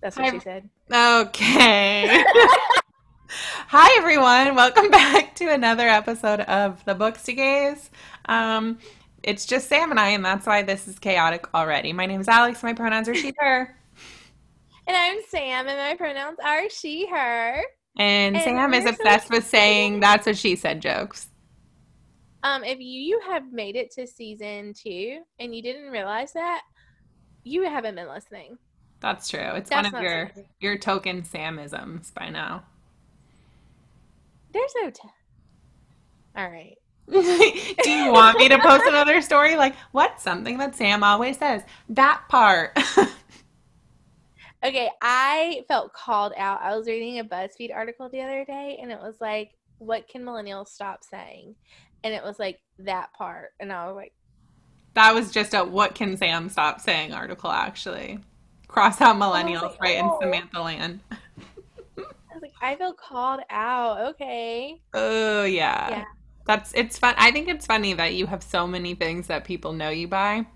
That's what Hi. she said. Okay. Hi, everyone. Welcome back to another episode of The Bookstagays. Um, it's just Sam and I, and that's why this is chaotic already. My name is Alex. My pronouns are she, her. And I'm Sam, and my pronouns are she, her. And, and Sam is obsessed so with saying that's what she said jokes. Um, if you, you have made it to season two and you didn't realize that, you haven't been listening. That's true. It's That's one of your something. your token Samisms by now. There's no. T- All right. Do you want me to post another story? Like, what's something that Sam always says? That part. okay, I felt called out. I was reading a BuzzFeed article the other day, and it was like, "What can millennials stop saying?" And it was like that part, and I was like, "That was just a what can Sam stop saying?" article, actually. Cross out millennials like, right oh. in Samantha land. I was like, I feel called out. Okay. Oh yeah. Yeah. That's it's fun. I think it's funny that you have so many things that people know you by.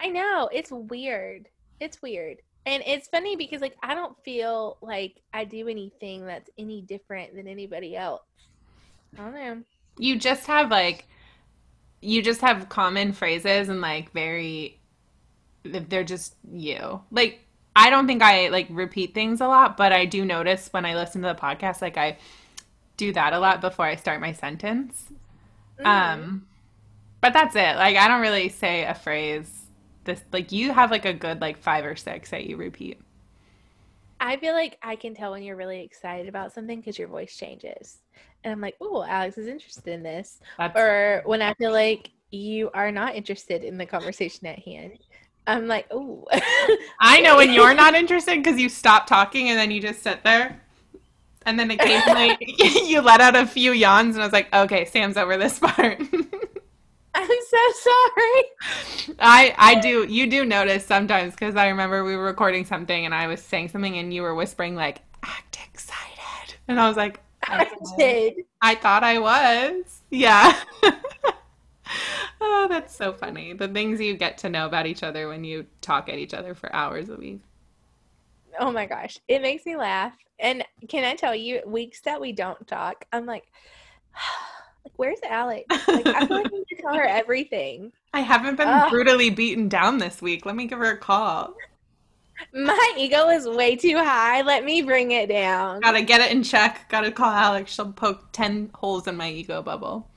I know. It's weird. It's weird. And it's funny because like I don't feel like I do anything that's any different than anybody else. I don't know. You just have like you just have common phrases and like very they're just you. Like I don't think I like repeat things a lot, but I do notice when I listen to the podcast, like I do that a lot before I start my sentence. Mm-hmm. Um, but that's it. Like I don't really say a phrase. This like you have like a good like five or six that you repeat. I feel like I can tell when you're really excited about something because your voice changes, and I'm like, "Oh, Alex is interested in this," that's... or when I feel like you are not interested in the conversation at hand. I'm like, oh. I know when you're not interested because you stop talking and then you just sit there. And then occasionally you let out a few yawns, and I was like, okay, Sam's over this part. I'm so sorry. I I do you do notice sometimes because I remember we were recording something and I was saying something and you were whispering like act excited and I was like I, I did. I thought I was. Yeah. oh, that's so funny. The things you get to know about each other when you talk at each other for hours a week. Oh my gosh. It makes me laugh. And can I tell you, weeks that we don't talk, I'm like, like where's Alex? Like, I feel like I need to tell her everything. I haven't been brutally beaten down this week. Let me give her a call. My ego is way too high. Let me bring it down. Gotta get it in check. Gotta call Alex. She'll poke 10 holes in my ego bubble.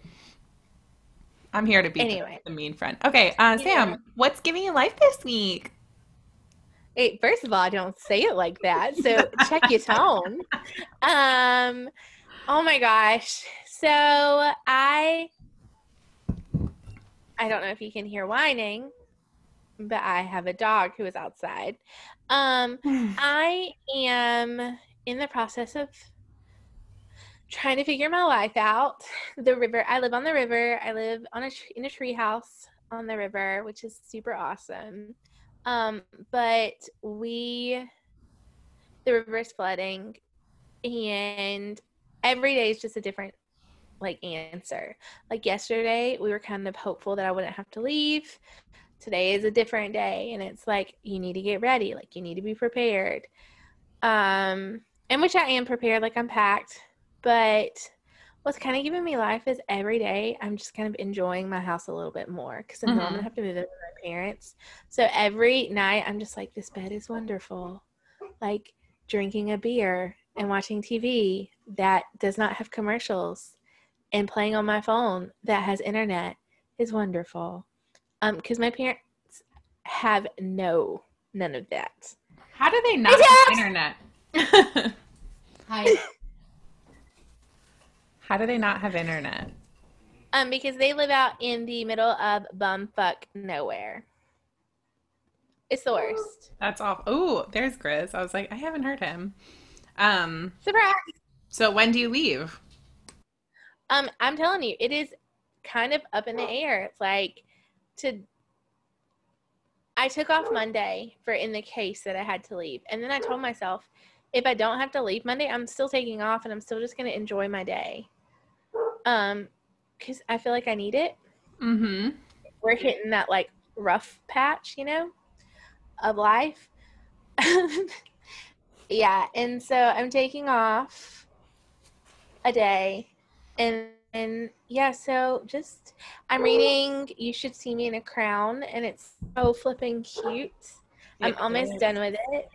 I'm here to be anyway. the mean friend. Okay, uh, Sam, yeah. what's giving you life this week? Hey, first of all, I don't say it like that, so check your tone. Um, oh my gosh. So I, I don't know if you can hear whining, but I have a dog who is outside. Um, I am in the process of trying to figure my life out. The river, I live on the river. I live on a in a tree house on the river, which is super awesome. Um, but we, the river is flooding, and every day is just a different like answer. Like yesterday, we were kind of hopeful that I wouldn't have to leave. Today is a different day, and it's like you need to get ready. Like you need to be prepared. Um, and which I am prepared. Like I'm packed but what's kind of giving me life is every day I'm just kind of enjoying my house a little bit more because I know mm-hmm. I'm gonna mm-hmm. have to move in with my parents. So every night I'm just like, this bed is wonderful. Like drinking a beer and watching TV that does not have commercials and playing on my phone that has internet is wonderful. Um, because my parents have no none of that. How do they not have internet? Hi. How do they not have internet? Um, because they live out in the middle of bumfuck nowhere. It's the worst. That's awful. Oh, there's Grizz. I was like, I haven't heard him. Um, Surprise. So when do you leave? Um, I'm telling you, it is kind of up in the air. It's like to. I took off Monday for in the case that I had to leave, and then I told myself, if I don't have to leave Monday, I'm still taking off, and I'm still just going to enjoy my day um because i feel like i need it mm-hmm we're hitting that like rough patch you know of life yeah, and so I'm taking off a day and and yeah, so just I'm reading You Should See Me in a Crown and it's so flipping cute. I'm almost done with it.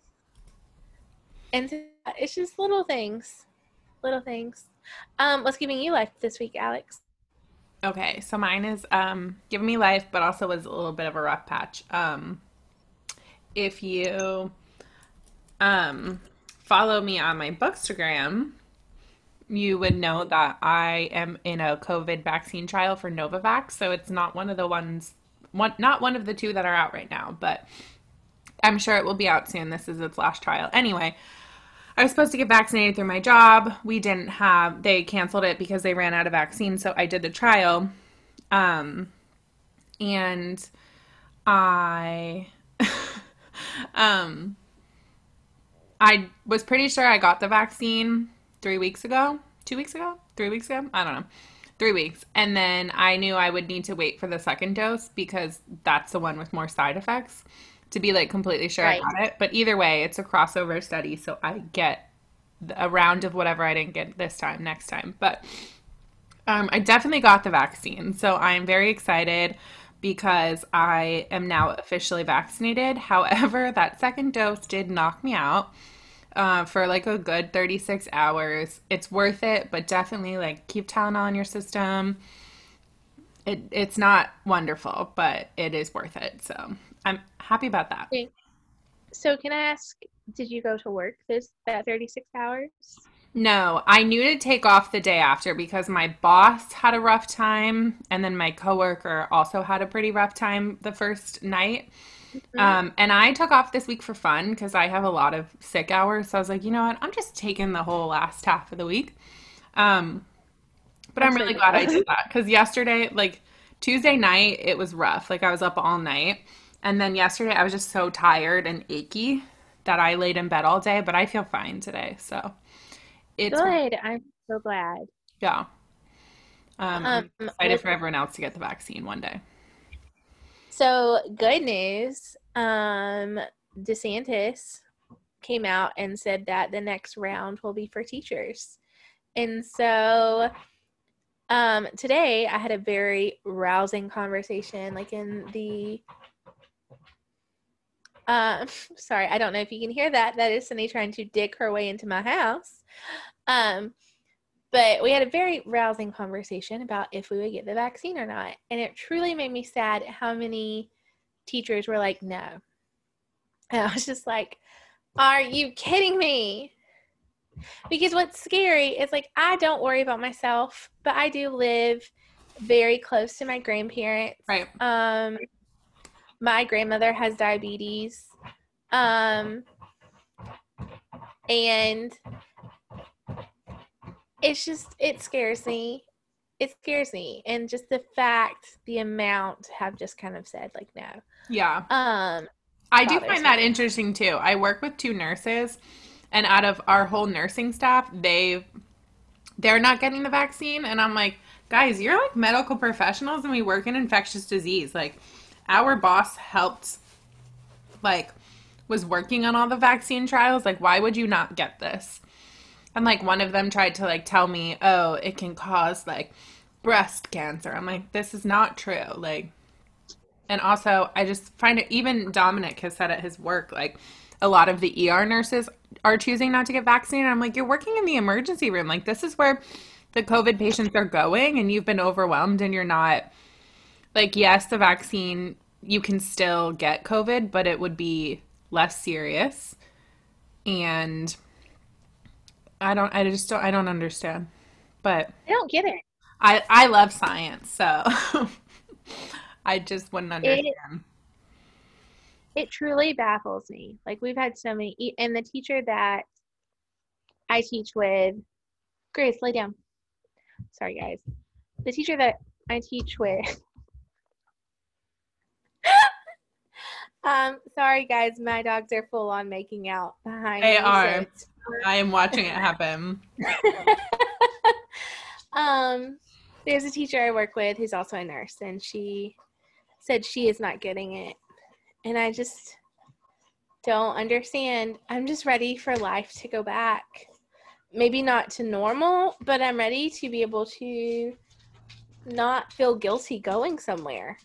And it's just little things. Little things. Um, what's giving you life this week, Alex? Okay, so mine is um giving me life, but also was a little bit of a rough patch. Um, if you um follow me on my Bookstagram, you would know that I am in a COVID vaccine trial for Novavax. So it's not one of the ones, one not one of the two that are out right now, but I'm sure it will be out soon. This is its last trial. Anyway, I was supposed to get vaccinated through my job. We didn't have, they canceled it because they ran out of vaccine. So I did the trial. Um, and I, um, I was pretty sure I got the vaccine three weeks ago, two weeks ago, three weeks ago. I don't know. Three weeks. And then I knew I would need to wait for the second dose because that's the one with more side effects to be like completely sure I Right. got it. But either way, it's a crossover study. So I get a round of whatever I didn't get this time, next time. But um, I definitely got the vaccine. So I'm very excited because I am now officially vaccinated. However, that second dose did knock me out uh, for like a good 36 hours. It's worth it, but definitely like keep Tylenol in your system. It, it's not wonderful, but it is worth it. So happy about that. Okay. So can I ask, did you go to work this that 36 hours? No, I knew to take off the day after because my boss had a rough time, and then my coworker also had a pretty rough time the first night. Um, and I took off this week for fun because I have a lot of sick hours. So I was like, you know what? I'm just taking the whole last half of the week. Um, but I'm really glad I did that because yesterday, like Tuesday night, it was rough. Like I was up all night. And then yesterday, I was just so tired and achy that I laid in bed all day, but I feel fine today. So it's, Good. I'm so glad. yeah. Um, I'm Um, excited for everyone else to get the vaccine one day. so good news. Um, DeSantis came out and said that the next round will be for teachers. And so um today I had a very rousing conversation like in the um sorry, I don't know if you can hear that. That is Sunny trying to dig her way into my house. Um but we had a very rousing conversation about if we would get the vaccine or not. And it truly made me sad how many teachers were like, no. And I was just like, are you kidding me? Because what's scary is like, I don't worry about myself, but I do live very close to my grandparents. Right. Um, my grandmother has diabetes. Um, and it's just it scares me it scares me and just the fact the amount have just kind of said like no Yeah. um I do find that interesting too. I work with two nurses, and out of our whole nursing staff, they they're not getting the vaccine, and I'm like, guys, you're like medical professionals, and we work in infectious disease. Like, our boss helped, like, was working on all the vaccine trials. Like, why would you not get this? And like, one of them tried to like tell me, oh, it can cause like breast cancer. I'm like, this is not true. Like. And also, I just find it, even Dominic has said at his work, like a lot of the ER nurses are choosing not to get vaccinated. I'm like, you're working in the emergency room. Like, this is where the COVID patients are going, and you've been overwhelmed, and you're not, like, yes, the vaccine, you can still get COVID, but it would be less serious. And I don't, I just don't, I don't understand. But i don't get it I, I love science, so I just wouldn't understand. it truly baffles me like we've had so many and the teacher that i teach with grace lay down sorry guys the teacher that i teach with um sorry guys my dogs are full on making out behind They me so are. it's I am watching it happen. um, there's a teacher I work with who's also a nurse, and she said she is not getting it. And I just, don't understand. I'm just ready for life to go back. Maybe not to normal, but I'm ready to be able to not feel guilty going somewhere.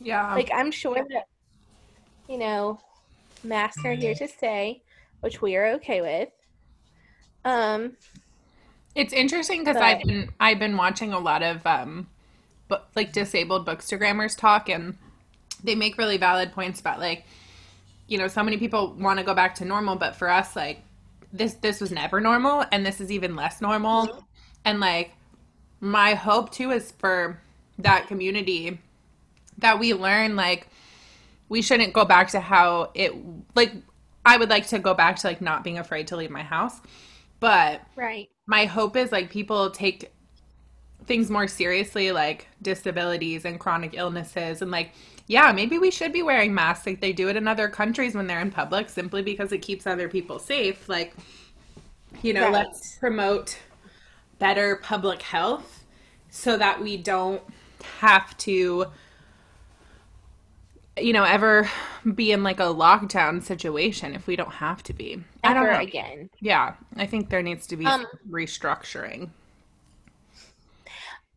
Yeah. Like I'm sure that you know, masks are here to stay, which we are okay with. Um It's interesting because I've been I've been watching a lot of um, but like disabled bookstagrammers talk, and they make really valid points about like, you know, so many people want to go back to normal, but for us, like, this this was never normal, and this is even less normal, and like, my hope too is for that community that we learn like we shouldn't go back to how it like I would like to go back to like not being afraid to leave my house, but right. my hope is like people take things more seriously like disabilities and chronic illnesses and like yeah maybe we should be wearing masks like they do it in other countries when they're in public simply because it keeps other people safe like you know Right. let's promote better public health so that we don't have to you know ever be in like a lockdown situation if we don't have to be i don't Ever know again. yeah, I think there needs to be Um, restructuring.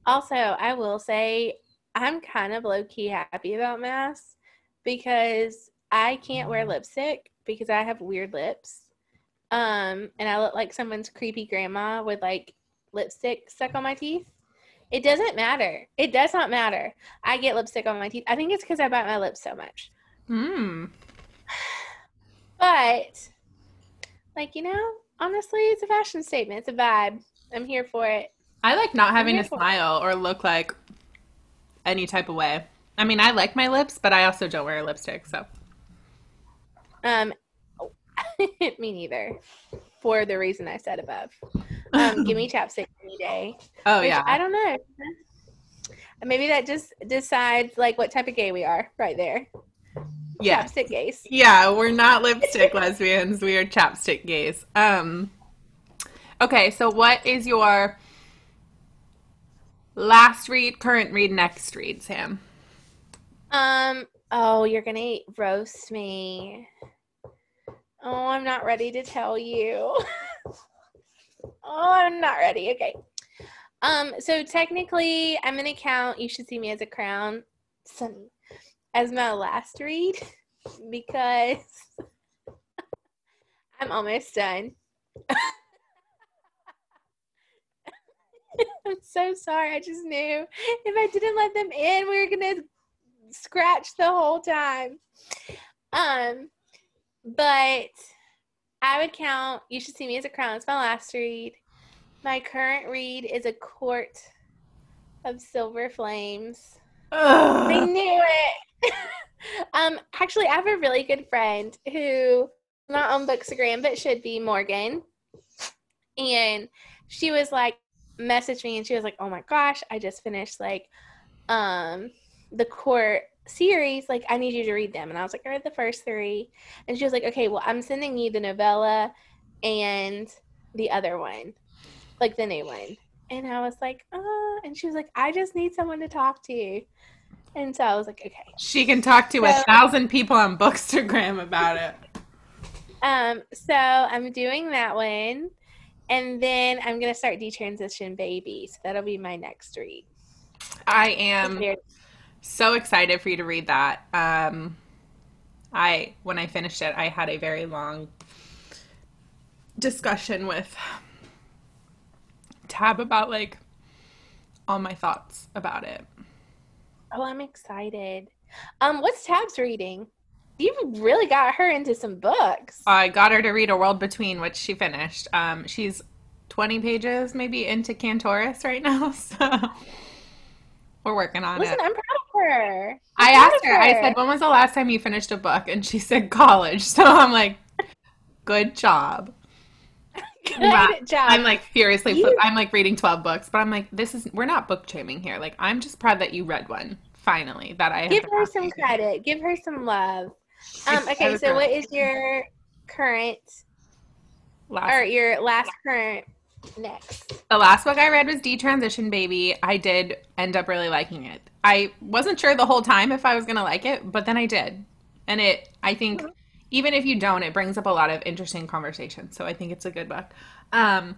Also, I will say I'm kind of low key happy about masks because I can't wear lipstick because I have weird lips. Um, and I look like someone's creepy grandma with like lipstick stuck on my teeth. It doesn't matter. It does not matter. I get lipstick on my teeth. I think it's because I bite my lips so much. Hmm. But, like, you know, honestly, it's a fashion statement. It's a vibe. I'm here for it. I like not having to it. smile or look like any type of way. I mean, I like my lips, but I also don't wear lipstick, so. Um, me neither. For the reason I said above. Um, give me chapstick any day. Oh yeah. I don't know. Maybe that just decides like what type of gay we are right there. yeah. Chapstick gays. Yeah, we're not lipstick lesbians. We are chapstick gays. Um Okay, so what is your last read, current read, next read, Sam? Um. Oh, you're gonna roast me. Oh, I'm not ready to tell you. oh, I'm not ready. Okay. Um. So technically, I'm an account. You should see me as a crown, Sunny, as my last read because I'm almost done. I'm so sorry. I just knew if I didn't let them in, we were gonna scratch the whole time. Um, but I would count. You should see me as a crown. It's my last read. My current read is a court of silver flames. I knew it. um, actually, I have a really good friend who not on Bookstagram but should be Morgan, and she was like, messaged me and she was like, "Oh my gosh, I just finished like, um, the court series. Like, I need you to read them." And I was like, "I read the first three. and she was like, "Okay, well, I'm sending you the novella and the other one, like the new one." And I was like, "Oh," and she was like, "I just need someone to talk to." And so I was like, okay. She can talk to a thousand people on Bookstagram about it. Um, so I'm doing that one. And then I'm gonna start detransition baby. So that'll be my next read. I am so excited for you to read that. Um, I when I finished it, I had a very long discussion with Tab about like all my thoughts about it. Oh, I'm excited. Um, what's Tabs reading? You've really got her into some books. I got her to read A World Between, which she finished. Um, she's 20 pages maybe into Cantoras right now, so we're working on Listen, it. I'm proud her. I asked her, I said, when was the last time you finished a book? And she said college. So I'm like, good job. Good Wow. job. I'm like furiously, You- I'm like reading 12 books, but I'm like, this is, we're not book shaming here. Like, I'm just proud that you read one, finally, that I Give her some asking. credit. Give her some love. Um, okay, so what is your current Last or your last current next? The last book I read was Detransition Baby. I did end up really liking it. I wasn't sure the whole time if I was going to like it, but then I did. And it, I think, even if you don't, it brings up a lot of interesting conversations. So I think it's a good book. Um,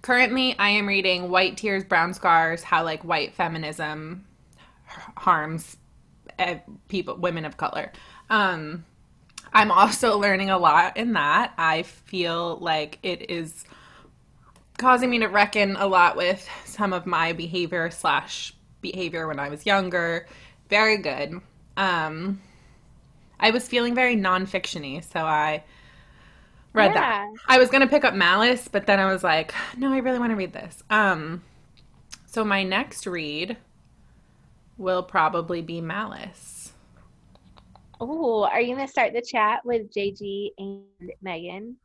currently, I am reading White Tears, Brown Scars How like White Feminism Harms eh, people, women of color. Um, I'm also learning a lot in that. I feel like it is causing me to reckon a lot with some of my behavior slash behavior when I was younger. Very good. Um, I was feeling very nonfictiony, so I read Yeah. that. I was gonna pick up Malice, but then I was like, no, I really want to read this. Um, so my next read will probably be Malice. Oh, are you gonna start the chat with JG and Megan?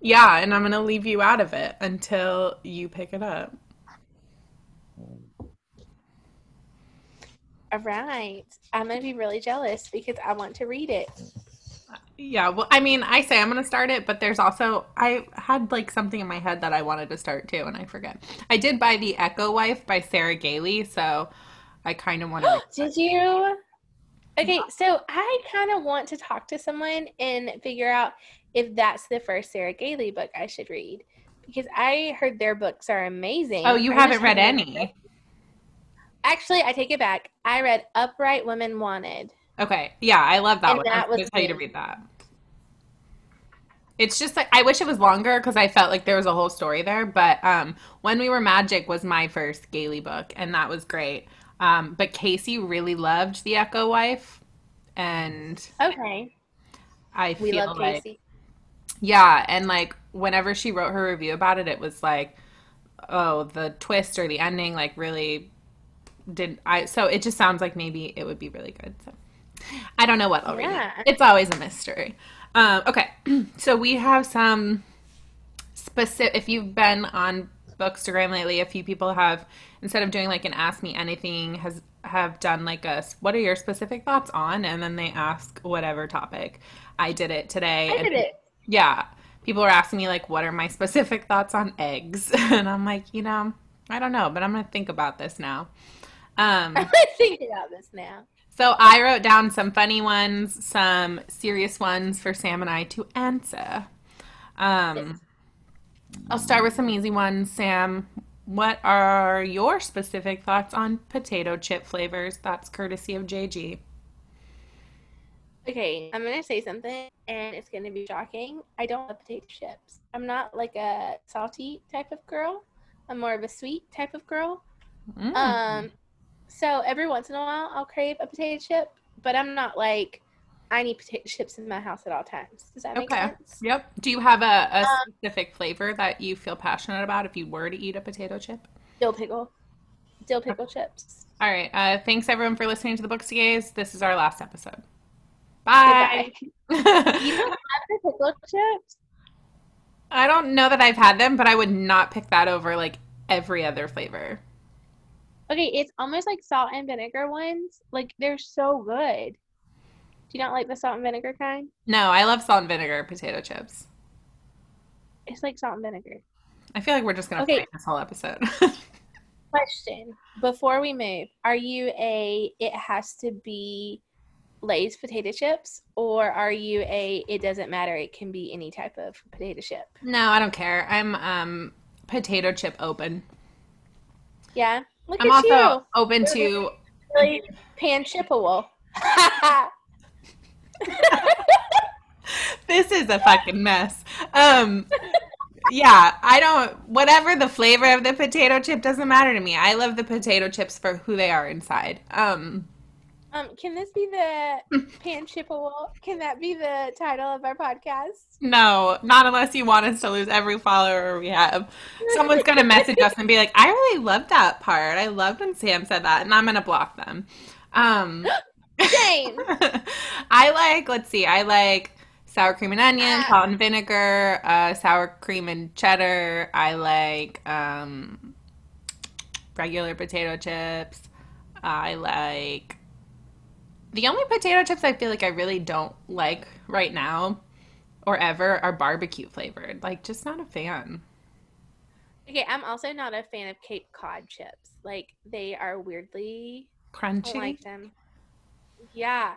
Yeah, and I'm gonna leave you out of it until you pick it up. All right. I'm gonna be really jealous because I want to read it. Yeah, well, I mean, I say I'm gonna start it, but there's also I had like something in my head that I wanted to start too, and I forget. I did buy The Echo Wife by Sarah Gailey, so I kind of want to. Did you? Okay, so I kind of want to talk to someone and figure out if that's the first Sarah Gailey book I should read because I heard their books are amazing. Oh, you I haven't read any? Actually, I take it back. I read Upright Women Wanted. Okay, yeah, I love that And one. that I'm was tell you to read that. It's just like I wish it was longer because I felt like there was a whole story there. But um, when we were magic was my first Gailey book, and that was great. Um, but Casey really loved The Echo Wife, and Okay, I we feel love like Casey. yeah, and like whenever she wrote her review about it, it was like, oh, the twist or the ending like really did I. So it just sounds like maybe it would be really good. So I don't know what I'll read. Yeah. It's always a mystery. Um, okay, so we have some specific. If you've been on Bookstagram lately, a few people have instead of doing like an Ask Me Anything, has have done like a what are your specific thoughts on, and then they ask whatever topic. I did it today. I did it. yeah. People were asking me like what are my specific thoughts on eggs? And I'm like, you know, I don't know, but I'm going to think about this now. Um I'm thinking about this now. so I wrote down some funny ones, some serious ones for Sam and I to answer. Um I'll start with some easy ones. Sam, what are your specific thoughts on potato chip flavors? That's courtesy of JG. Okay, I'm gonna say something, and it's gonna be shocking. I don't love potato chips. I'm not like a salty type of girl. I'm more of a sweet type of girl. Mm. Um, so every once in a while, I'll crave a potato chip, but I'm not like I need potato chips in my house at all times. Does that make Okay. sense? Yep. Do you have a, a Um, specific flavor that you feel passionate about if you were to eat a potato chip? Dill pickle, dill pickle chips. All right. Uh, thanks everyone for listening to the Bookstagays. This is our last episode. Bye. You don't have the pickle chips? I don't know that I've had them, but I would not pick that over like every other flavor. Okay, it's almost like salt and vinegar ones. Like they're so good. Do you not like the salt and vinegar kind? No, I love salt and vinegar potato chips. It's like salt and vinegar. I feel like we're just gonna Okay. fight this whole episode. Question before we move, are you a it has to be Lay's potato chips or are you a it doesn't matter it can be any type of potato chip? no, I don't care. I'm um potato chip open. Yeah. Look I'm also open to. Really pan chippable. this is a fucking mess. Um yeah, I don't whatever the flavor of the potato chip doesn't matter to me. I love the potato chips for who they are inside. Um um, can this be the pan chippable? Can that be the title of our podcast? no, not unless you want us to lose every follower we have. Someone's gonna message us and be like, I really loved that part. I loved when Sam said that, and I'm gonna block them. Um Jane. I like, let's see, I like sour cream and onion, Ah. salt and vinegar, uh, sour cream and cheddar. I like um, regular potato chips. I like the only potato chips I feel like I really don't like right now or ever are barbecue flavored. Like, just not a fan. Okay, I'm also not a fan of Cape Cod chips. Like they are weirdly crunchy. I like them. Yeah.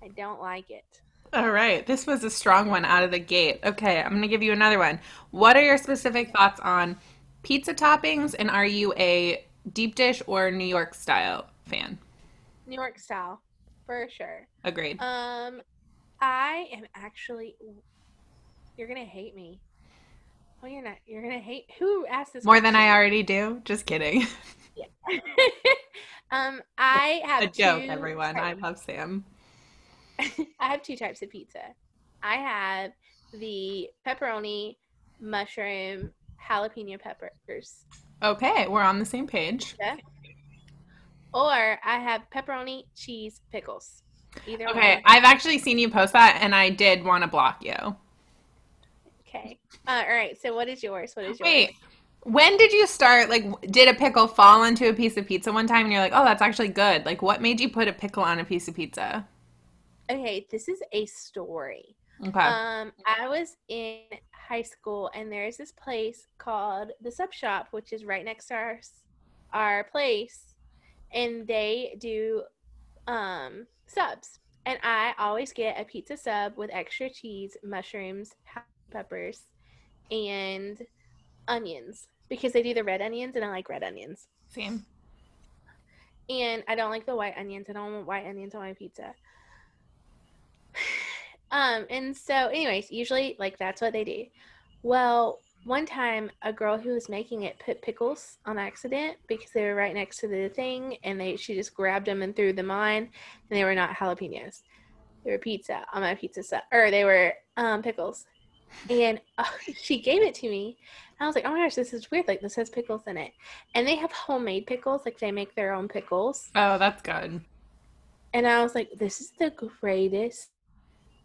I don't like it. All right. This was a strong one out of the gate. Okay, I'm going to give you another one. What are your specific thoughts on pizza toppings and are you a deep dish or New York style fan? New York style, for sure. Agreed. Um, I am actually. You're gonna hate me. Oh, you're not. You're gonna hate. Who asked this? More than I already do. Just kidding. Yeah. um, I have A joke, two everyone. I love Sam. I have two types of pizza. I have the pepperoni, mushroom, jalapeno peppers, Okay, we're on the same page. Or I have pepperoni, cheese, pickles. Either way. Okay, one. I've actually seen you post that and I did want to block you. Okay. Uh, all right. So what is yours? What is yours? Wait, when did you start? Like, did a pickle fall into a piece of pizza one time and you're like, oh, that's actually good? Like, what made you put a pickle on a piece of pizza? Okay, this is a story. Okay. Um, I was in high school, and there's this place called the Sub Shop, which is right next to our our place, and they do um subs. And I always get a pizza sub with extra cheese, mushrooms, peppers, and onions because they do the red onions, and I like red onions. Same. And I don't like the white onions. I don't want white onions on my pizza. Um, and so anyways, usually like that's what they do. Well, one time a girl who was making it put pickles on accident because they were right next to the thing and they she just grabbed them and threw them on and they were not jalapenos. They were pizza on my pizza set or they were um pickles. And uh, she gave it to me. And I was like, "Oh my gosh, this is weird. Like this has pickles in it." And they have homemade pickles, like they make their own pickles. Oh, that's good. And I was like, this is the greatest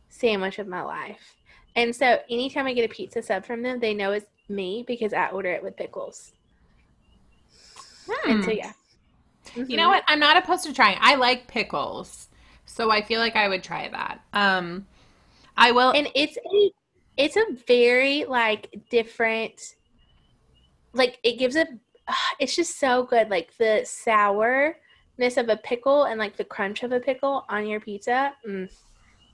sandwich of my life. And so anytime I get a pizza sub from them, they know it's me because I order it with pickles. And so Hmm. yeah. You know what? I'm not opposed to trying. I like pickles, so I feel like I would try that. Um, I will. And it's a it's a very like different like it gives a it's just so good. Like the sourness of a pickle and like the crunch of a pickle on your pizza. Mm,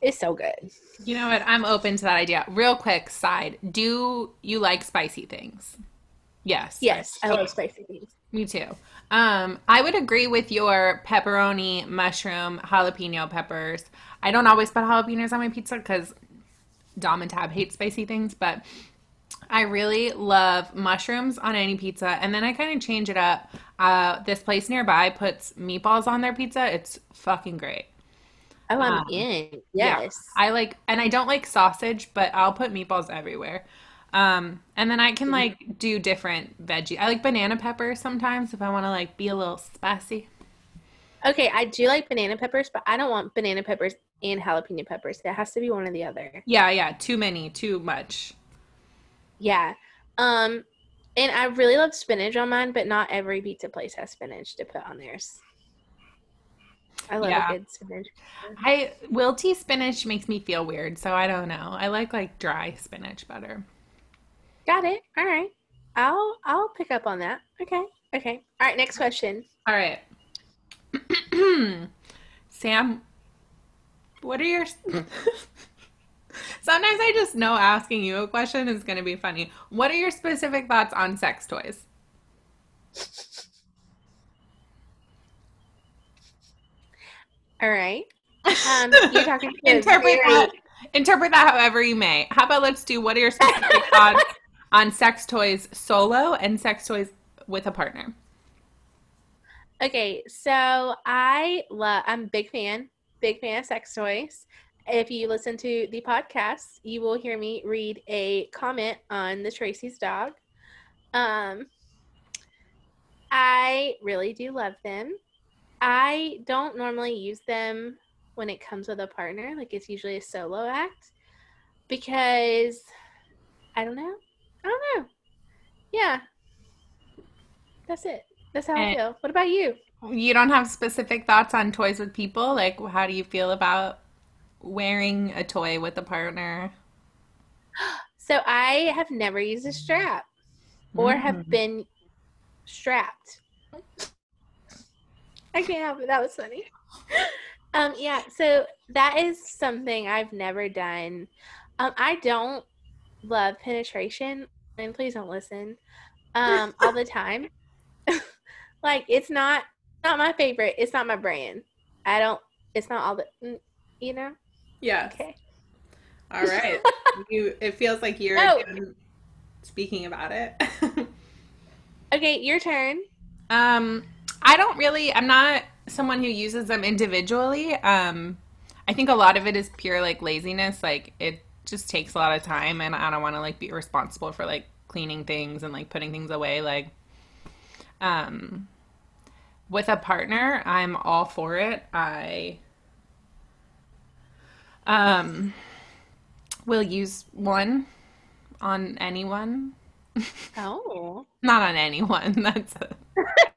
it's so good. You know what? I'm open to that idea. Real quick side. Do you like spicy things? Yes. Yes, I love spicy things. Me too. Um, I would agree with your pepperoni, mushroom, jalapeno peppers. I don't always put jalapenos on my pizza because Dom and Tab hate spicy things, but I really love mushrooms on any pizza. And then I kind of change it up. Uh, this place nearby puts meatballs on their pizza. It's fucking great. Oh, I'm Um, in. yeah. Yes. I like, and I don't like sausage, but I'll put meatballs everywhere. Um, and then I can like do different veggie. I like banana peppers sometimes if I want to like be a little spicy. Okay, I do like banana peppers, but I don't want banana peppers and jalapeno peppers. It has to be one or the other. Yeah, yeah, too many, too much. Yeah. Um, and I really love spinach on mine, but not every pizza place has spinach to put on theirs. I love Yeah. good spinach. I wilty spinach makes me feel weird, so I don't know. I like like dry spinach better. Got it. All right. I'll I'll pick up on that. Okay. Okay. All right. Next question. All right. Sam, what are your Sometimes I just know asking you a question is going to be funny. What are your specific thoughts on sex toys? All right. Um, you're talking to interpret very- that interpret that however you may. How about let's do what are your specific thoughts on sex toys solo and sex toys with a partner? Okay, so I love. I'm a big fan, big fan of sex toys. If you listen to the podcast, you will hear me read a comment on the Tracy's dog. Um, I really do love them. I don't normally use them when it comes with a partner. Like it's usually a solo act because I don't know. I don't know. Yeah, that's it. That's how I feel. What about you? You don't have specific thoughts on toys with people? Like how do you feel about wearing a toy with a partner? So I have never used a strap or have Mm. been strapped. I can't help it. That was funny. Um, yeah, so that is something I've never done. Um, I don't love penetration, and please don't listen. Um, all the time. like it's not not my favorite. It's not my brand. I don't. It's not all the. mm, You know. Yeah. Okay. All right. you. It feels like you're Oh. speaking about it. Okay, your turn. um, I don't really. I'm not someone who uses them individually. Um, I think a lot of it is pure like laziness. Like it just takes a lot of time, and I don't want to like be responsible for like cleaning things and like putting things away. Like, um, with a partner, I'm all for it. I um will use one on anyone. Oh, Not on anyone. That's a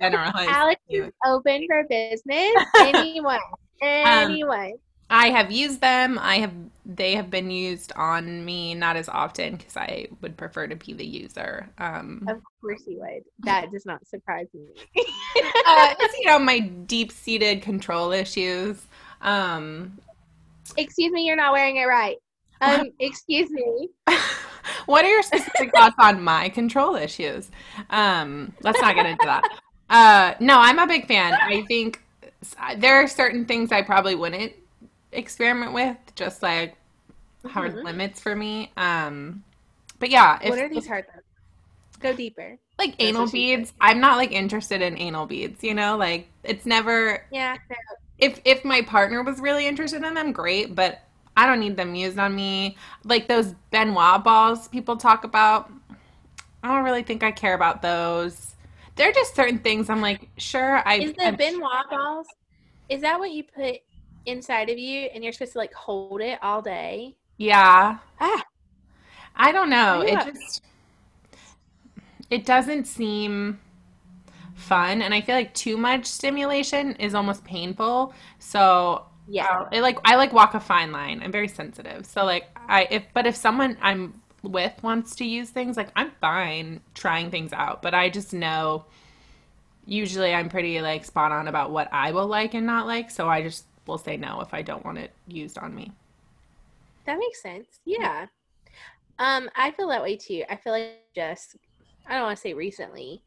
generalized. Alex is open for business. Anyone, anyone. I have used them. I have they have been used on me not as often because I would prefer to be the user. Um, of course you would. That does not surprise me. uh, it's you know my deep seated control issues. Um, excuse me, you're not wearing it right. Um, excuse me. what are your specific thoughts on my control issues? Um, let's not get into that. Uh, no, I'm a big fan. I think there are certain things I probably wouldn't experiment with, just like hard Mhm. limits for me. Um, but yeah, if, what are these hard ones? Go deeper. like That's anal what she said. beads? I'm not like interested in anal beads. You know, like it's never Yeah. if if my partner was really interested in them, great, but I don't need them used on me. Like those Ben Wa balls people talk about. I don't really think I care about those. There are just certain things I'm like, sure, I Is the I'm- Ben Wa balls? Is that what you put inside of you, and you're supposed to like hold it all day? yeah. Ah. I don't know. It just it doesn't seem fun and I feel like too much stimulation is almost painful. So Yeah. I like I like walk a fine line. I'm very sensitive. So like I if but if someone I'm with wants to use things, like I'm fine trying things out, but I just know usually I'm pretty like spot on about what I will like and not like, so I just will say no if I don't want it used on me. That makes sense. Yeah. Um, I feel that way too. I feel like just I don't want to say recently,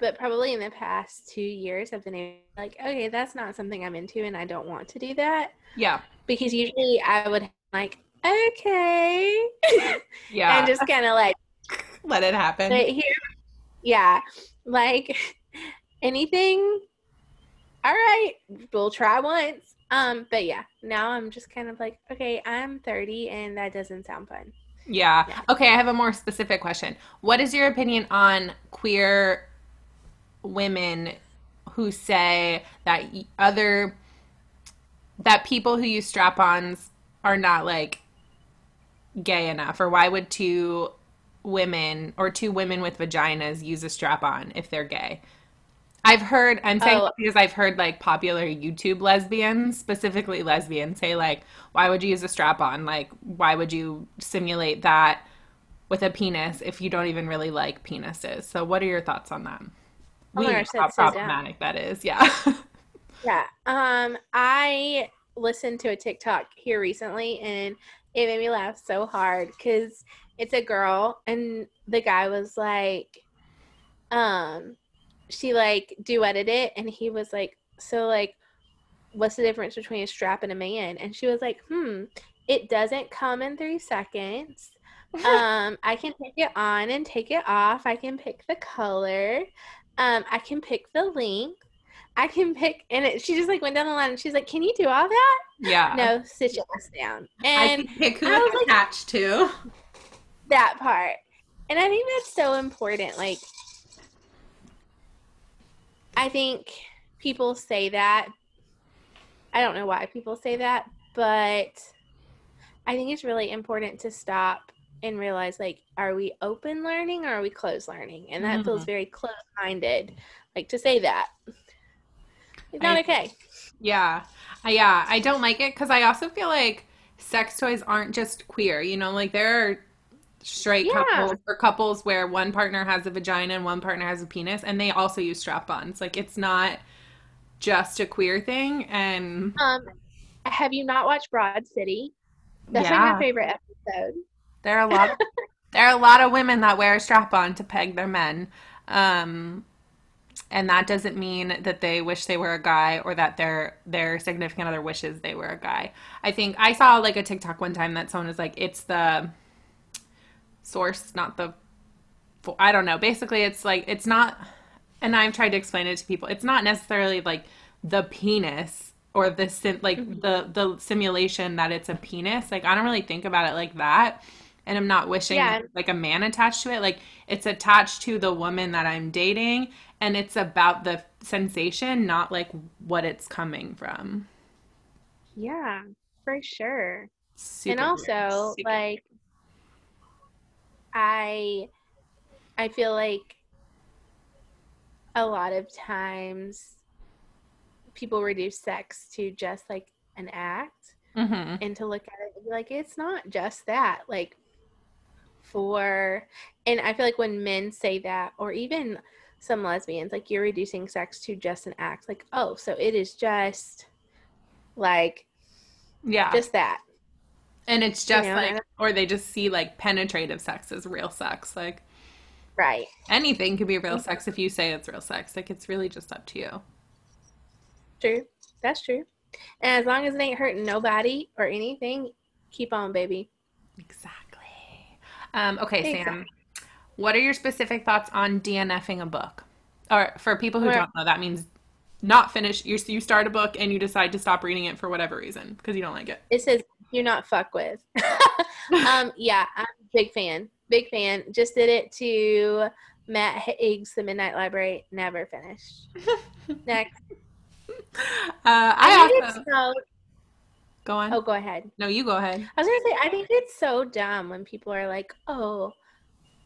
but probably in the past two years I've been able, like, okay, that's not something I'm into and I don't want to do that. Yeah. Because usually I would like, okay. Yeah. and just kinda like let it happen. Here, yeah, like anything. All right, we'll try once. Um, but yeah, now I'm just kind of like, okay, I'm 30, and that doesn't sound fun. Yeah. Yeah. Okay, I have a more specific question. What is your opinion on queer women who say that other that people who use strap-ons are not like gay enough or why would two women or two women with vaginas use a strap-on if they're gay? I've heard I'm saying Oh. because I've heard like popular YouTube lesbians, specifically lesbians, say like, why would you use a strap on? Like, why would you simulate that with a penis if you don't even really like penises? So what are your thoughts on that? Oh gosh, how that's so dumb. problematic that is. Yeah. Yeah. Um, I listened to a TikTok here recently, and it made me laugh so hard because it's a girl, and the guy was like, um, she like duetted it, and he was like, so like, what's the difference between a strap and a man? And she was like, hmm, it doesn't come in three seconds. Um, I can take it on and take it off. I can pick the color. Um, I can pick the length. I can pick, and it, she just like went down the line and she's like, "Can you do all that?" yeah. No, sit your ass down. I And can pick who I was it's like- to. that part, and I think that's so important. Like, I think people say that. I don't know why people say that, but I think it's really important to stop and realize like, are we open learning or are we closed learning? And that feels Mhm. very close minded, like to say that. It's not I- okay. Yeah. I, yeah, I don't like it because I also feel like sex toys aren't just queer. You know, like there are straight Yeah. couples or couples where one partner has a vagina and one partner has a penis, and they also use strap ons. Like it's not just a queer thing. And Um, Have you not watched Broad City? That's like my favorite episode. There are a lot. there are a lot of women that wear a strap on to peg their men, um, and that doesn't mean that they wish they were a guy or that their their significant other wishes they were a guy. I think I saw like a TikTok one time that someone was like, "It's the source, not the." I don't know. Basically, it's like it's not, and I've tried to explain it to people. It's not necessarily like the penis or the sim, like the the simulation that it's a penis. Like I don't really think about it like that, and I'm not wishing Yeah. like a man attached to it. Like it's attached to the woman that I'm dating, and it's about the sensation, not like what it's coming from. Yeah, for sure. Super and also like I I feel like a lot of times people reduce sex to just like an act Mhm. and to look at it like it's not just that like for and I feel like when men say that or even some lesbians like you're reducing sex to just an act like oh so it is just like yeah, just that and it's just know, like, or they just see like penetrative sex as real sex, like. right Anything can be real mm-hmm. sex if you say it's real sex. Like it's really just up to you. True. That's true. And as long as it ain't hurting nobody or anything, keep on, baby. Exactly. Um, okay, Sam. Exactly. What are your specific thoughts on DNFing a book? Or for people who don't know, that means not finish. You you start a book and you decide to stop reading it for whatever reason because you don't like it. It says do not fuck with. um, yeah, I'm a big fan. Big fan. Just did it to Matt Haig's, The Midnight Library. Never finished. Next. Uh, I I also so. Go on. Oh, go ahead. No, you go ahead. I was gonna say I think it's so dumb when people are like, "Oh,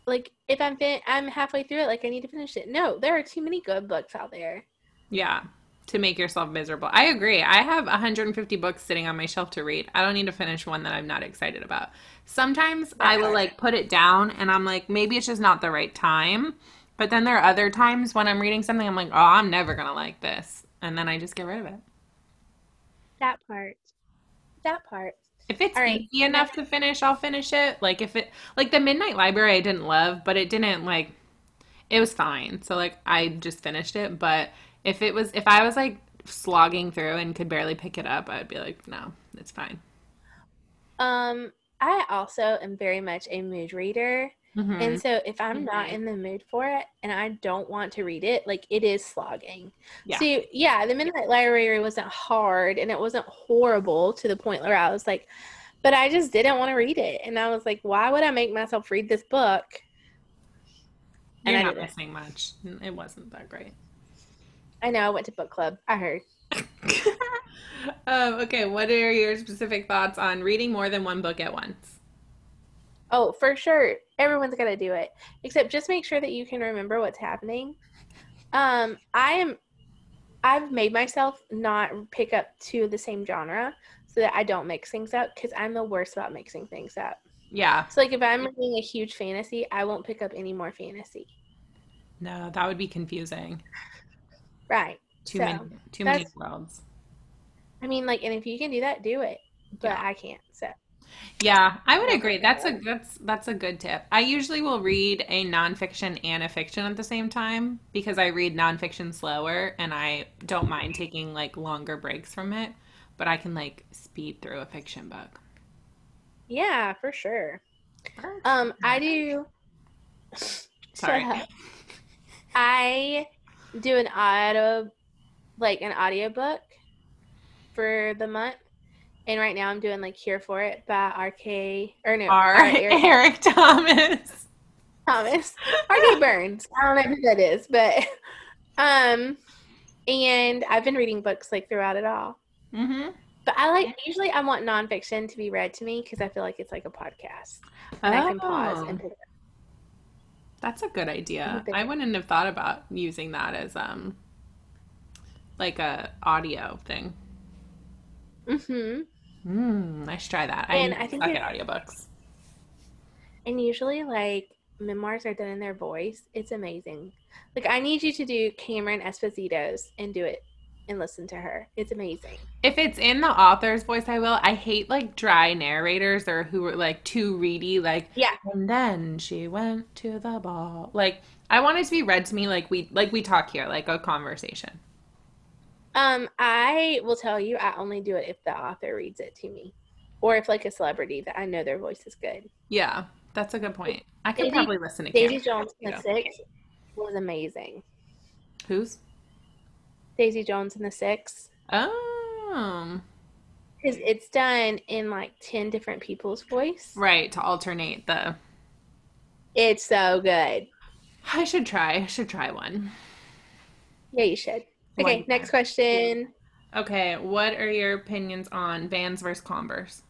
like if I'm fin- I'm halfway through it, like I need to finish it." No, there are too many good books out there. Yeah, to make yourself miserable. I agree. I have 150 books sitting on my shelf to read. I don't need to finish one that I'm not excited about. Sometimes I will like put it down and I'm like, maybe it's just not the right time. But then there are other times when I'm reading something, I'm like, oh, I'm never going to like this. And then I just get rid of it. That part. That part. If it's All right. easy enough to finish, I'll finish it. Like if it, like the Midnight Library, I didn't love, but it didn't like, it was fine. So like I just finished it. But if it was, if I was like slogging through and could barely pick it up, I'd be like, no, it's fine. Um, I also am very much a mood reader. Mhm. And so if I'm not Mhm. in the mood for it and I don't want to read it, like it is slogging. Yeah. See, yeah, the Midnight Library wasn't hard and it wasn't horrible to the point where I was like, but I just didn't want to read it. And I was like, why would I make myself read this book? And You're I not didn't. missing much. It wasn't that great. I know I went to book club. I heard. um, okay, what are your specific thoughts on reading more than one book at once? Oh, for sure. Everyone's got to do it. Except just make sure that you can remember what's happening. Um, I am I've made myself not pick up two of the same genre so that I don't mix things up cuz I'm the worst about mixing things up. Yeah, So like if I'm reading a huge fantasy, I won't pick up any more fantasy. no, that would be confusing. Right. Too So, many, too many worlds. I mean like and if you can do that, do it. But Yeah. I can't. So Yeah, I would agree. That's a that's that's a good tip. I usually will read a nonfiction and a fiction at the same time because I read nonfiction slower and I don't mind taking like longer breaks from it, but I can like speed through a fiction book. yeah, for sure. Um I do Sorry. I do an auto like an audiobook for the month. And right now I'm doing like Here for It by RK or no R. Eric Eric Thomas. Thomas. RK Burns. I don't know who that is, but um and I've been reading books like throughout it all. Mm-hmm. But I like usually I want nonfiction to be read to me because I feel like it's like a podcast. And I can pause Oh. and pick it That's a good idea. I wouldn't have thought about using that as um like a audio thing. up. Hmm Mm, I should try that. And I, I think suck it- audiobooks. And usually, like memoirs are done in their voice. It's amazing. Like I need you to do Cameron Esposito's and do it and listen to her. It's amazing. If it's in the author's voice, I will. I hate like dry narrators or who are like too reedy, like Yeah. and then she went to the ball. Like I want it to be read to me like we like we talk here, like a conversation. Um, I will tell you, I only do it if the author reads it to me, or if like a celebrity that I know their voice is good. Yeah, that's a good point. I could Daisy- probably listen to Daisy. Jones in the Six was amazing. Who's? Daisy Jones and the Six. Oh, Because it's done in like 10 different people's voice. right. To alternate the. It's so good. I should try. I should try one. Yeah, you should. Okay, One next question. Okay, what are your opinions on Vans versus Converse?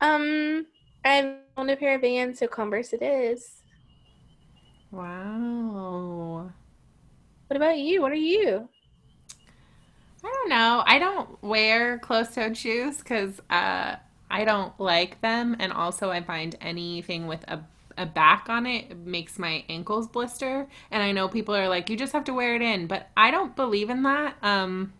Um, I own a pair of Vans, so Converse it is. Wow. What about you? What are you? I don't know. I don't wear closed-toed shoes because uh, I don't like them, and also I find anything with a a back on it makes my ankles blister. And I know people are like, you just have to wear it in, but I don't believe in that. Um,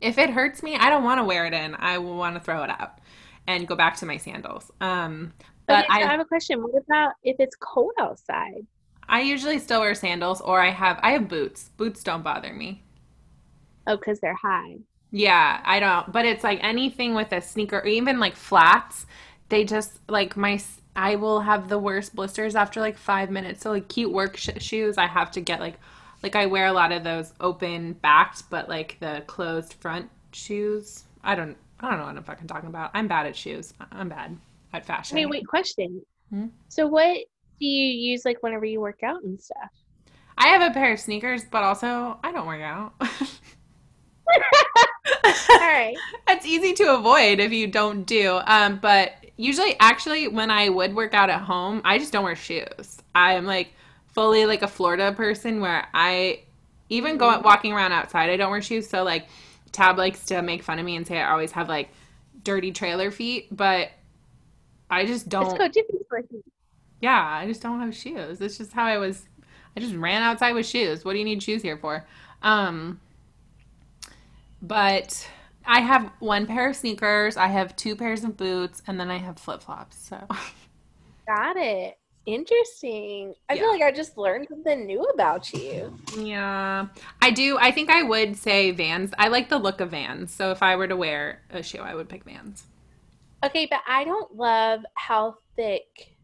if it hurts me, I don't want to wear it in. I will want to throw it out and go back to my sandals. Um, but okay, so I I have a question. What about if it's cold outside? I usually still wear sandals, or I have I have boots. Boots don't bother me. Oh, because they're high. Yeah, I don't, but it's like anything with a sneaker, or even like flats, they just like my, I will have the worst blisters after like five minutes. So like cute work sh shoes, I have to get like, like I wear a lot of those open backed, but like the closed front shoes. I don't, I don't know what I'm fucking talking about. I'm bad at shoes. I'm bad at fashion. Wait, wait, question. Hmm? So what do you use like whenever you work out and stuff? I have a pair of sneakers, but also I don't work out. All right. That's easy to avoid if you don't do. Um, but usually, actually, when I would work out at home, I just don't wear shoes. I'm like fully like a Florida person where I even go walking around outside, I don't wear shoes. So like, Tab likes to make fun of me and say I always have like dirty trailer feet, but I just don't. go Jiffy's working. Yeah, I just don't have shoes. It's just how I was. I just ran outside with shoes. What do you need shoes here for? Um, but I have one pair of sneakers, I have two pairs of boots, and then I have flip flops. So Got it. Interesting. I Yeah. feel like I just learned something new about you. yeah, I do. I think I would say Vans. I like the look of Vans. So if I were to wear a shoe, I would pick Vans. Okay, but I don't love how thick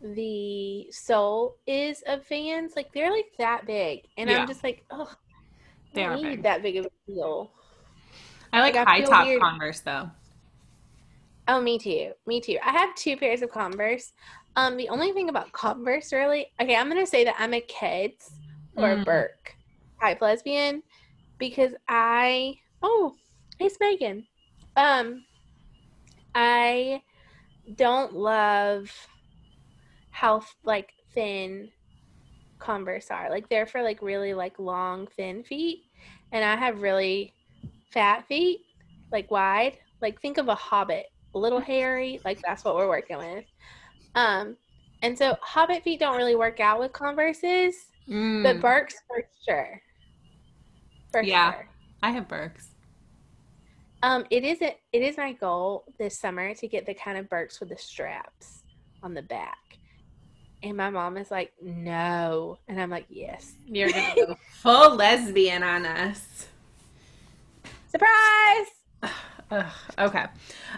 the sole is of Vans. Like they're like that big, and Yeah. I'm just like, oh, They I are need big. that big of a heel. I like, Like, I high top weird. Converse though. Oh, me too. Me too. I have two pairs of Converse. Um, the only thing about Converse, really, okay, I'm gonna say that I'm a Keds or Mm. Birk type lesbian because I oh, hey Megan. Um, I don't love how like thin Converse are. Like they're for like really like long thin feet, and I have really fat feet, like wide. Like think of a hobbit, a little hairy. Like that's what we're working with. Um, and so hobbit feet don't really work out with Converses, Mm, but Birks for sure. For Yeah. sure. I have Birks. Um, it is a, it is my goal this summer to get the kind of Birks with the straps on the back. And my mom is like, no. And I'm like, yes. You're gonna go full lesbian on us. Surprise! Ugh, okay.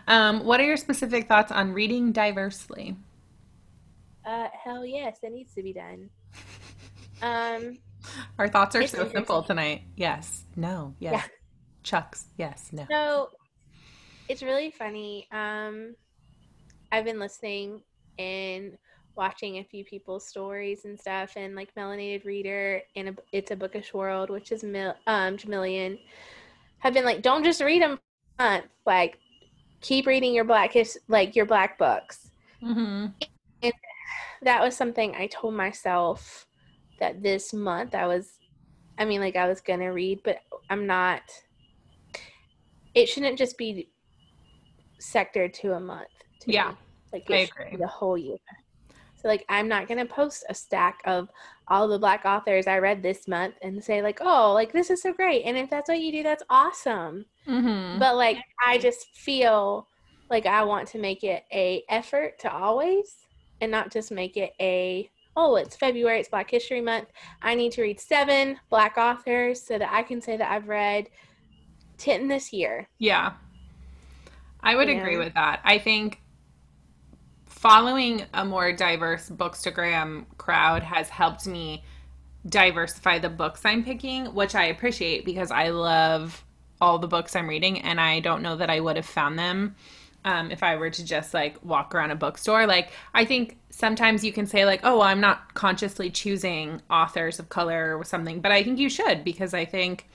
Um, what are your specific thoughts on reading diversely? Uh, hell yes, it needs to be done. Um, Our thoughts are so simple tonight. Yes. No. Yes. Yeah. Chucks. Yes. No. so it's really funny. Um, I've been listening and watching a few people's stories and stuff, and like Melanated Reader and a, It's a Bookish World, which is Mil- um Jamilian, have been like, don't just read them, month. like keep reading your black his- like your black books. Mm-hmm. that was something I told myself that this month I was I mean like I was going to read but I'm not it shouldn't just be sectored to a month to Yeah, me. like I agree. be the whole year So like I'm not gonna post a stack of all the black authors I read this month and say like, oh, like this is so great. And if that's what you do, that's awesome. Mm-hmm. But like I just feel like I want to make it a effort to always and not just make it a oh, it's February, it's Black History Month. I need to read seven black authors so that I can say that I've read 10 this year. Yeah. I would You agree with that. I think following a more diverse bookstagram crowd has helped me diversify the books I'm picking, which I appreciate because I love all the books I'm reading and I don't know that I would have found them um, if I were to just like walk around a bookstore. Like, I think sometimes you can say, like, oh, well, I'm not consciously choosing authors of color or something, but I think you should because I think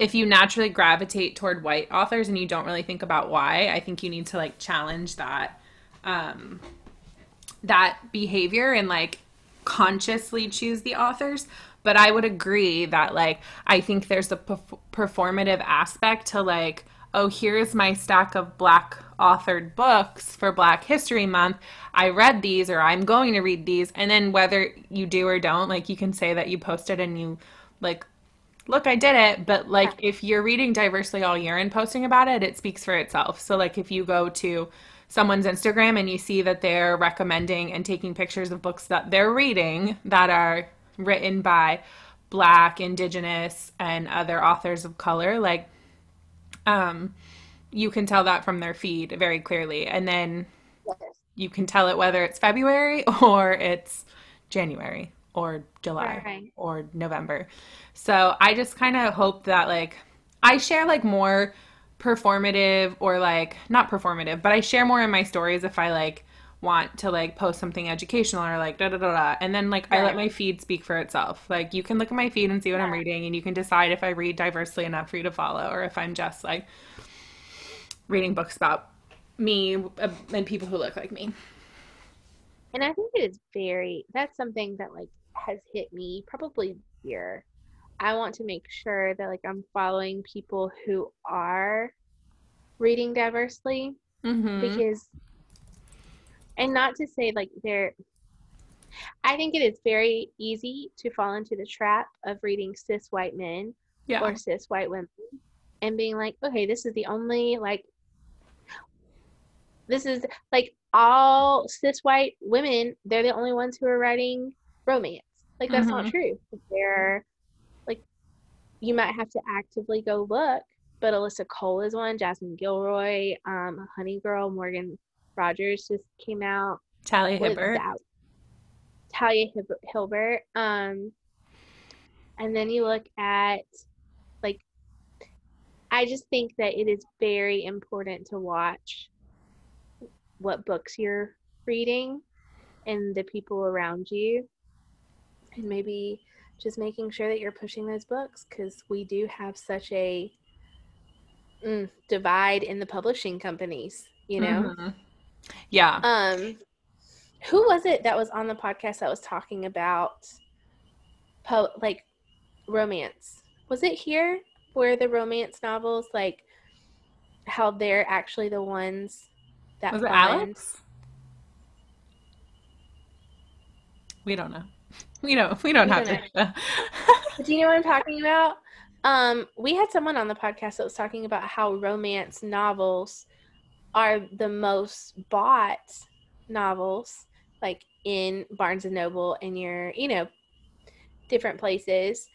if you naturally gravitate toward white authors and you don't really think about why, I think you need to like challenge that um that behavior and like consciously choose the authors. But I would agree that like I think there's a perf- performative aspect to like oh here's my stack of black authored books for Black History Month. I read these or I'm going to read these and then whether you do or don't like you can say that you posted and you like look, I did it. But like, if you're reading diversely all year and posting about it, it speaks for itself. So, like, if you go to someone's Instagram and you see that they're recommending and taking pictures of books that they're reading that are written by Black, Indigenous, and other authors of color, like, um, you can tell that from their feed very clearly. And then you can tell it whether it's February or it's January or July Right. or November. So I just kind of hope that like I share like more performative or like not performative, but I share more in my stories if I like want to like post something educational or like da da da da and then like I let my feed speak for itself. Like you can look at my feed and see what I'm reading and you can decide if I read diversely enough for you to follow or if I'm just like reading books about me uh, and people who look like me. And I think it is very, that's something that like has hit me probably here. I want to make sure that like I'm following people who are reading diversely Mhm. because, and not to say like they're, I think it is very easy to fall into the trap of reading cis white men Yeah. or cis white women and being like, okay, this is the only like this is like all cis white women, they're the only ones who are writing romance. Like that's not Mhm. true. They're you might have to actively go look, but Alyssa Cole is one, Jasmine Guillory, um, Honey Girl, Morgan Rogers just came out Talia Hibbert. that. Talia Hib- Hilbert. Um, and then you look at like, I just think that it is very important to watch what books you're reading and the people around you, and maybe just making sure that you're pushing those books because we do have such a mm, divide in the publishing companies, you know. Mhm. Yeah. Um, who was it that was on the podcast that was talking about, po- like, romance? Was it here where the romance novels, like, how they're actually the ones that Was it Alex? We don't know. We don't. We don't We have don't to. Do you know what I'm talking about? Um, we had someone on the podcast that was talking about how romance novels are the most bought novels, like in Barnes and Noble and your, you know, different places.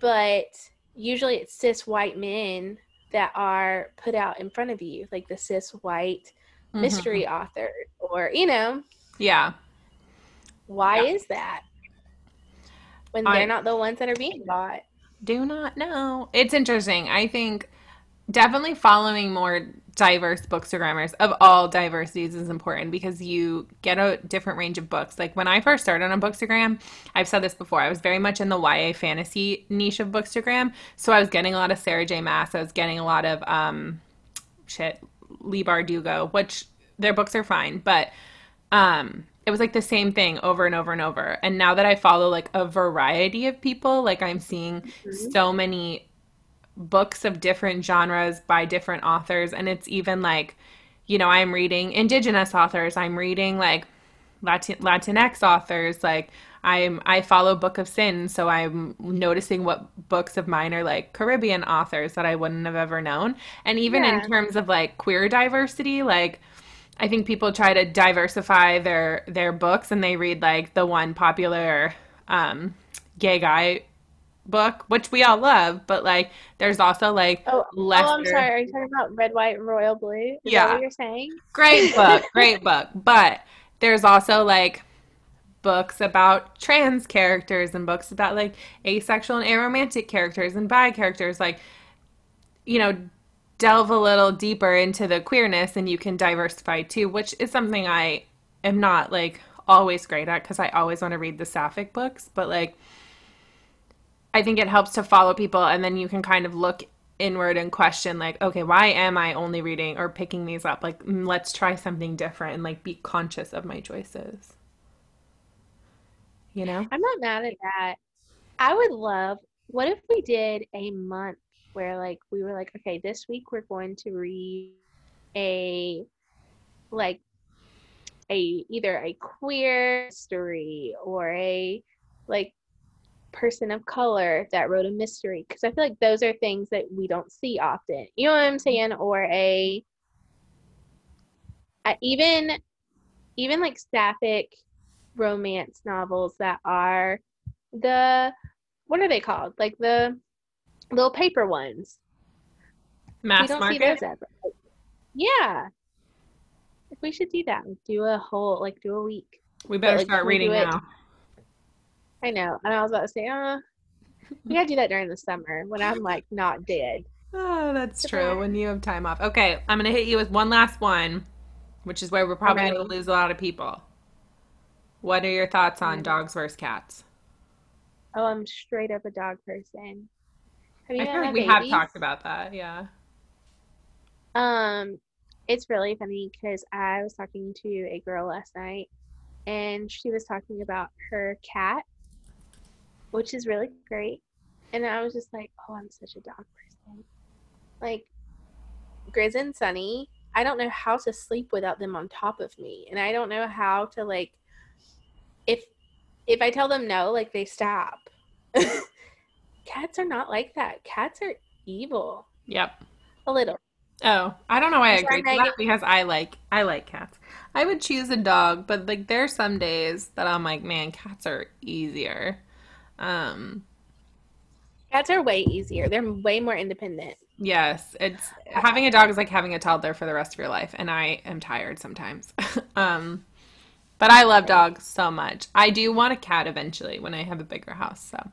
But usually it's cis white men that are put out in front of you, like the cis white mystery author, or, you know, Yeah. why Yeah. is that? When they're not the ones that are being bought. Do not know. It's interesting. I think definitely following more diverse bookstagrammers of all diversities is important because you get a different range of books. Like when I first started on Bookstagram, I've said this before, I was very much in the YA fantasy niche of Bookstagram. So I was getting a lot of Sarah J. Maas. I was getting a lot of um shit, Leigh Bardugo, which their books are fine, but um it was like the same thing over and over and over. And now that I follow like a variety of people, like I'm seeing Mhm. so many books of different genres by different authors and it's even like you know i'm reading indigenous authors i'm reading like Latin Latinx authors. Like I'm I follow Book of Sin, so I'm noticing what books of mine are like Caribbean authors that I wouldn't have ever known. And even Yeah. in terms of like queer diversity, like I think people try to diversify their their books and they read like the one popular um gay guy book, which we all love, but like there's also like Oh, oh, I'm sorry. Are you talking about Red, White, and Royal Blue? Is Yeah. what you're saying? Great book, great book. But there's also like books about trans characters and books about like asexual and aromantic characters and bi characters. Like, you know, delve a little deeper into the queerness and you can diversify too, which is something I am not like always great at because I always want to read the sapphic books. But like, I think it helps to follow people and then you can kind of look inward and question like okay why am i only reading or picking these up like mm, let's try something different and like be conscious of my choices you know I'm not mad at that. I would love, what if we did a month where like we were like, okay, this week we're going to read a like a either a queer story or a like person of color that wrote a mystery because I feel like those are things that we don't see often. You know what I'm saying? Or a, a even even like sapphic romance novels that are the what are they called? Like the little paper ones. We mass don't see market those ever. Yeah. If we should do that, do a whole like do a week. we better like, start we reading now I know. And I was about to say, uh, we gotta do that during the summer when I'm like not dead. oh that's true when you have time off okay i'm gonna hit you with one last one which is where we're probably gonna lose a lot of people what are your thoughts on dogs versus cats Oh, I'm straight up a dog person. I feel like we have talked about that yeah Um, it's really funny because I was talking to a girl last night and she was talking about her cat, which is really great. And I was just like, oh, I'm such a dog person. Like, Grizz and Sunny, I don't know how to sleep without them on top of me. And I don't know how to, like, if if I tell them no, like they stop. Cats are not like that. Cats are evil. yep A little. Oh, I don't know why I I'm agree to that because I like I like cats. I would choose a dog, but like there are some days that I'm like, man, cats are easier. Um, Cats are way easier. They're way more independent. yes, it's having a dog is like having a toddler for the rest of your life, and I am tired sometimes. Um, but I love dogs so much. I do want a cat eventually when I have a bigger house, so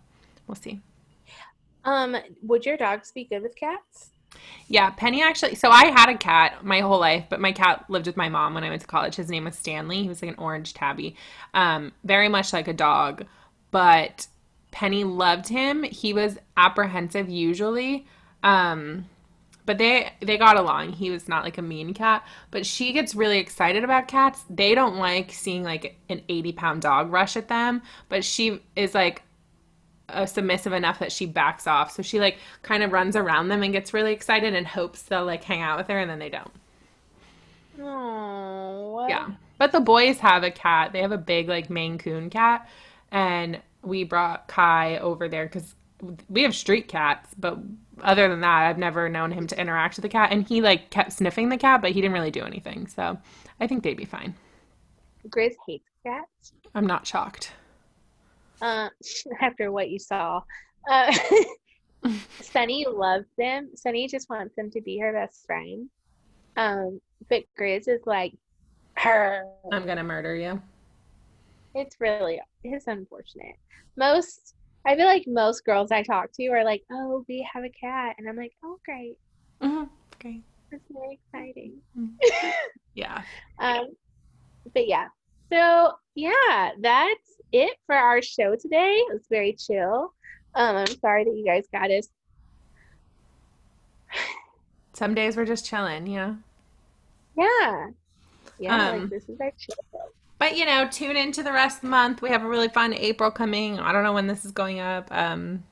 we'll see. Um, would your dogs be good with cats? Yeah, Penny actually. So I had a cat my whole life, but my cat lived with my mom when I went to college. His name was Stanley. He was like an orange tabby, um, very much like a dog. But Penny loved him. He was apprehensive usually, um, but they they got along. He was not like a mean cat, but she gets really excited about cats. They don't like seeing like an eighty pound dog rush at them, but she is like uh, submissive enough that she backs off. So she like kind of runs around them and gets really excited and hopes they'll like hang out with her, and then they don't. Oh, Yeah. But the boys have a cat. They have a big like Maine Coon cat, and we brought Kai over there because we have street cats. But other than that, I've never known him to interact with the cat, and he like kept sniffing the cat, but he didn't really do anything. So I think they'd be fine. Grizz hates cats. I'm not shocked. Uh, after what you saw, uh, Sunny loves them. Sunny just wants them to be her best friend. Um, but Grizz is like, her. I'm gonna murder you. It's really it's unfortunate. Most I feel like most girls I talk to are like, "Oh, we have a cat," and I'm like, "Oh, great, hmm Okay. that's very exciting." Yeah. Um, but yeah, so yeah, that's it for our show today. It was very chill. Um, I'm sorry that you guys got us. Some days we're just chilling, you know. Yeah, yeah, Um, like this is our chill. But you know, tune into the rest of the month. We have a really fun April coming. I don't know when this is going up. Um,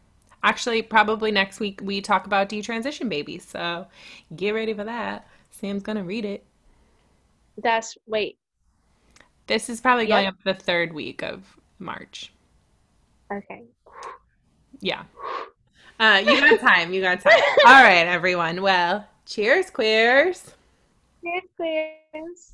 actually, probably next week we talk about detransition babies. So get ready for that. Sam's gonna read it. That's wait. This is probably going up the third week of March. Okay. Yeah. Uh, you got time. You got time. All right, everyone. Well, cheers, queers. Cheers, queers.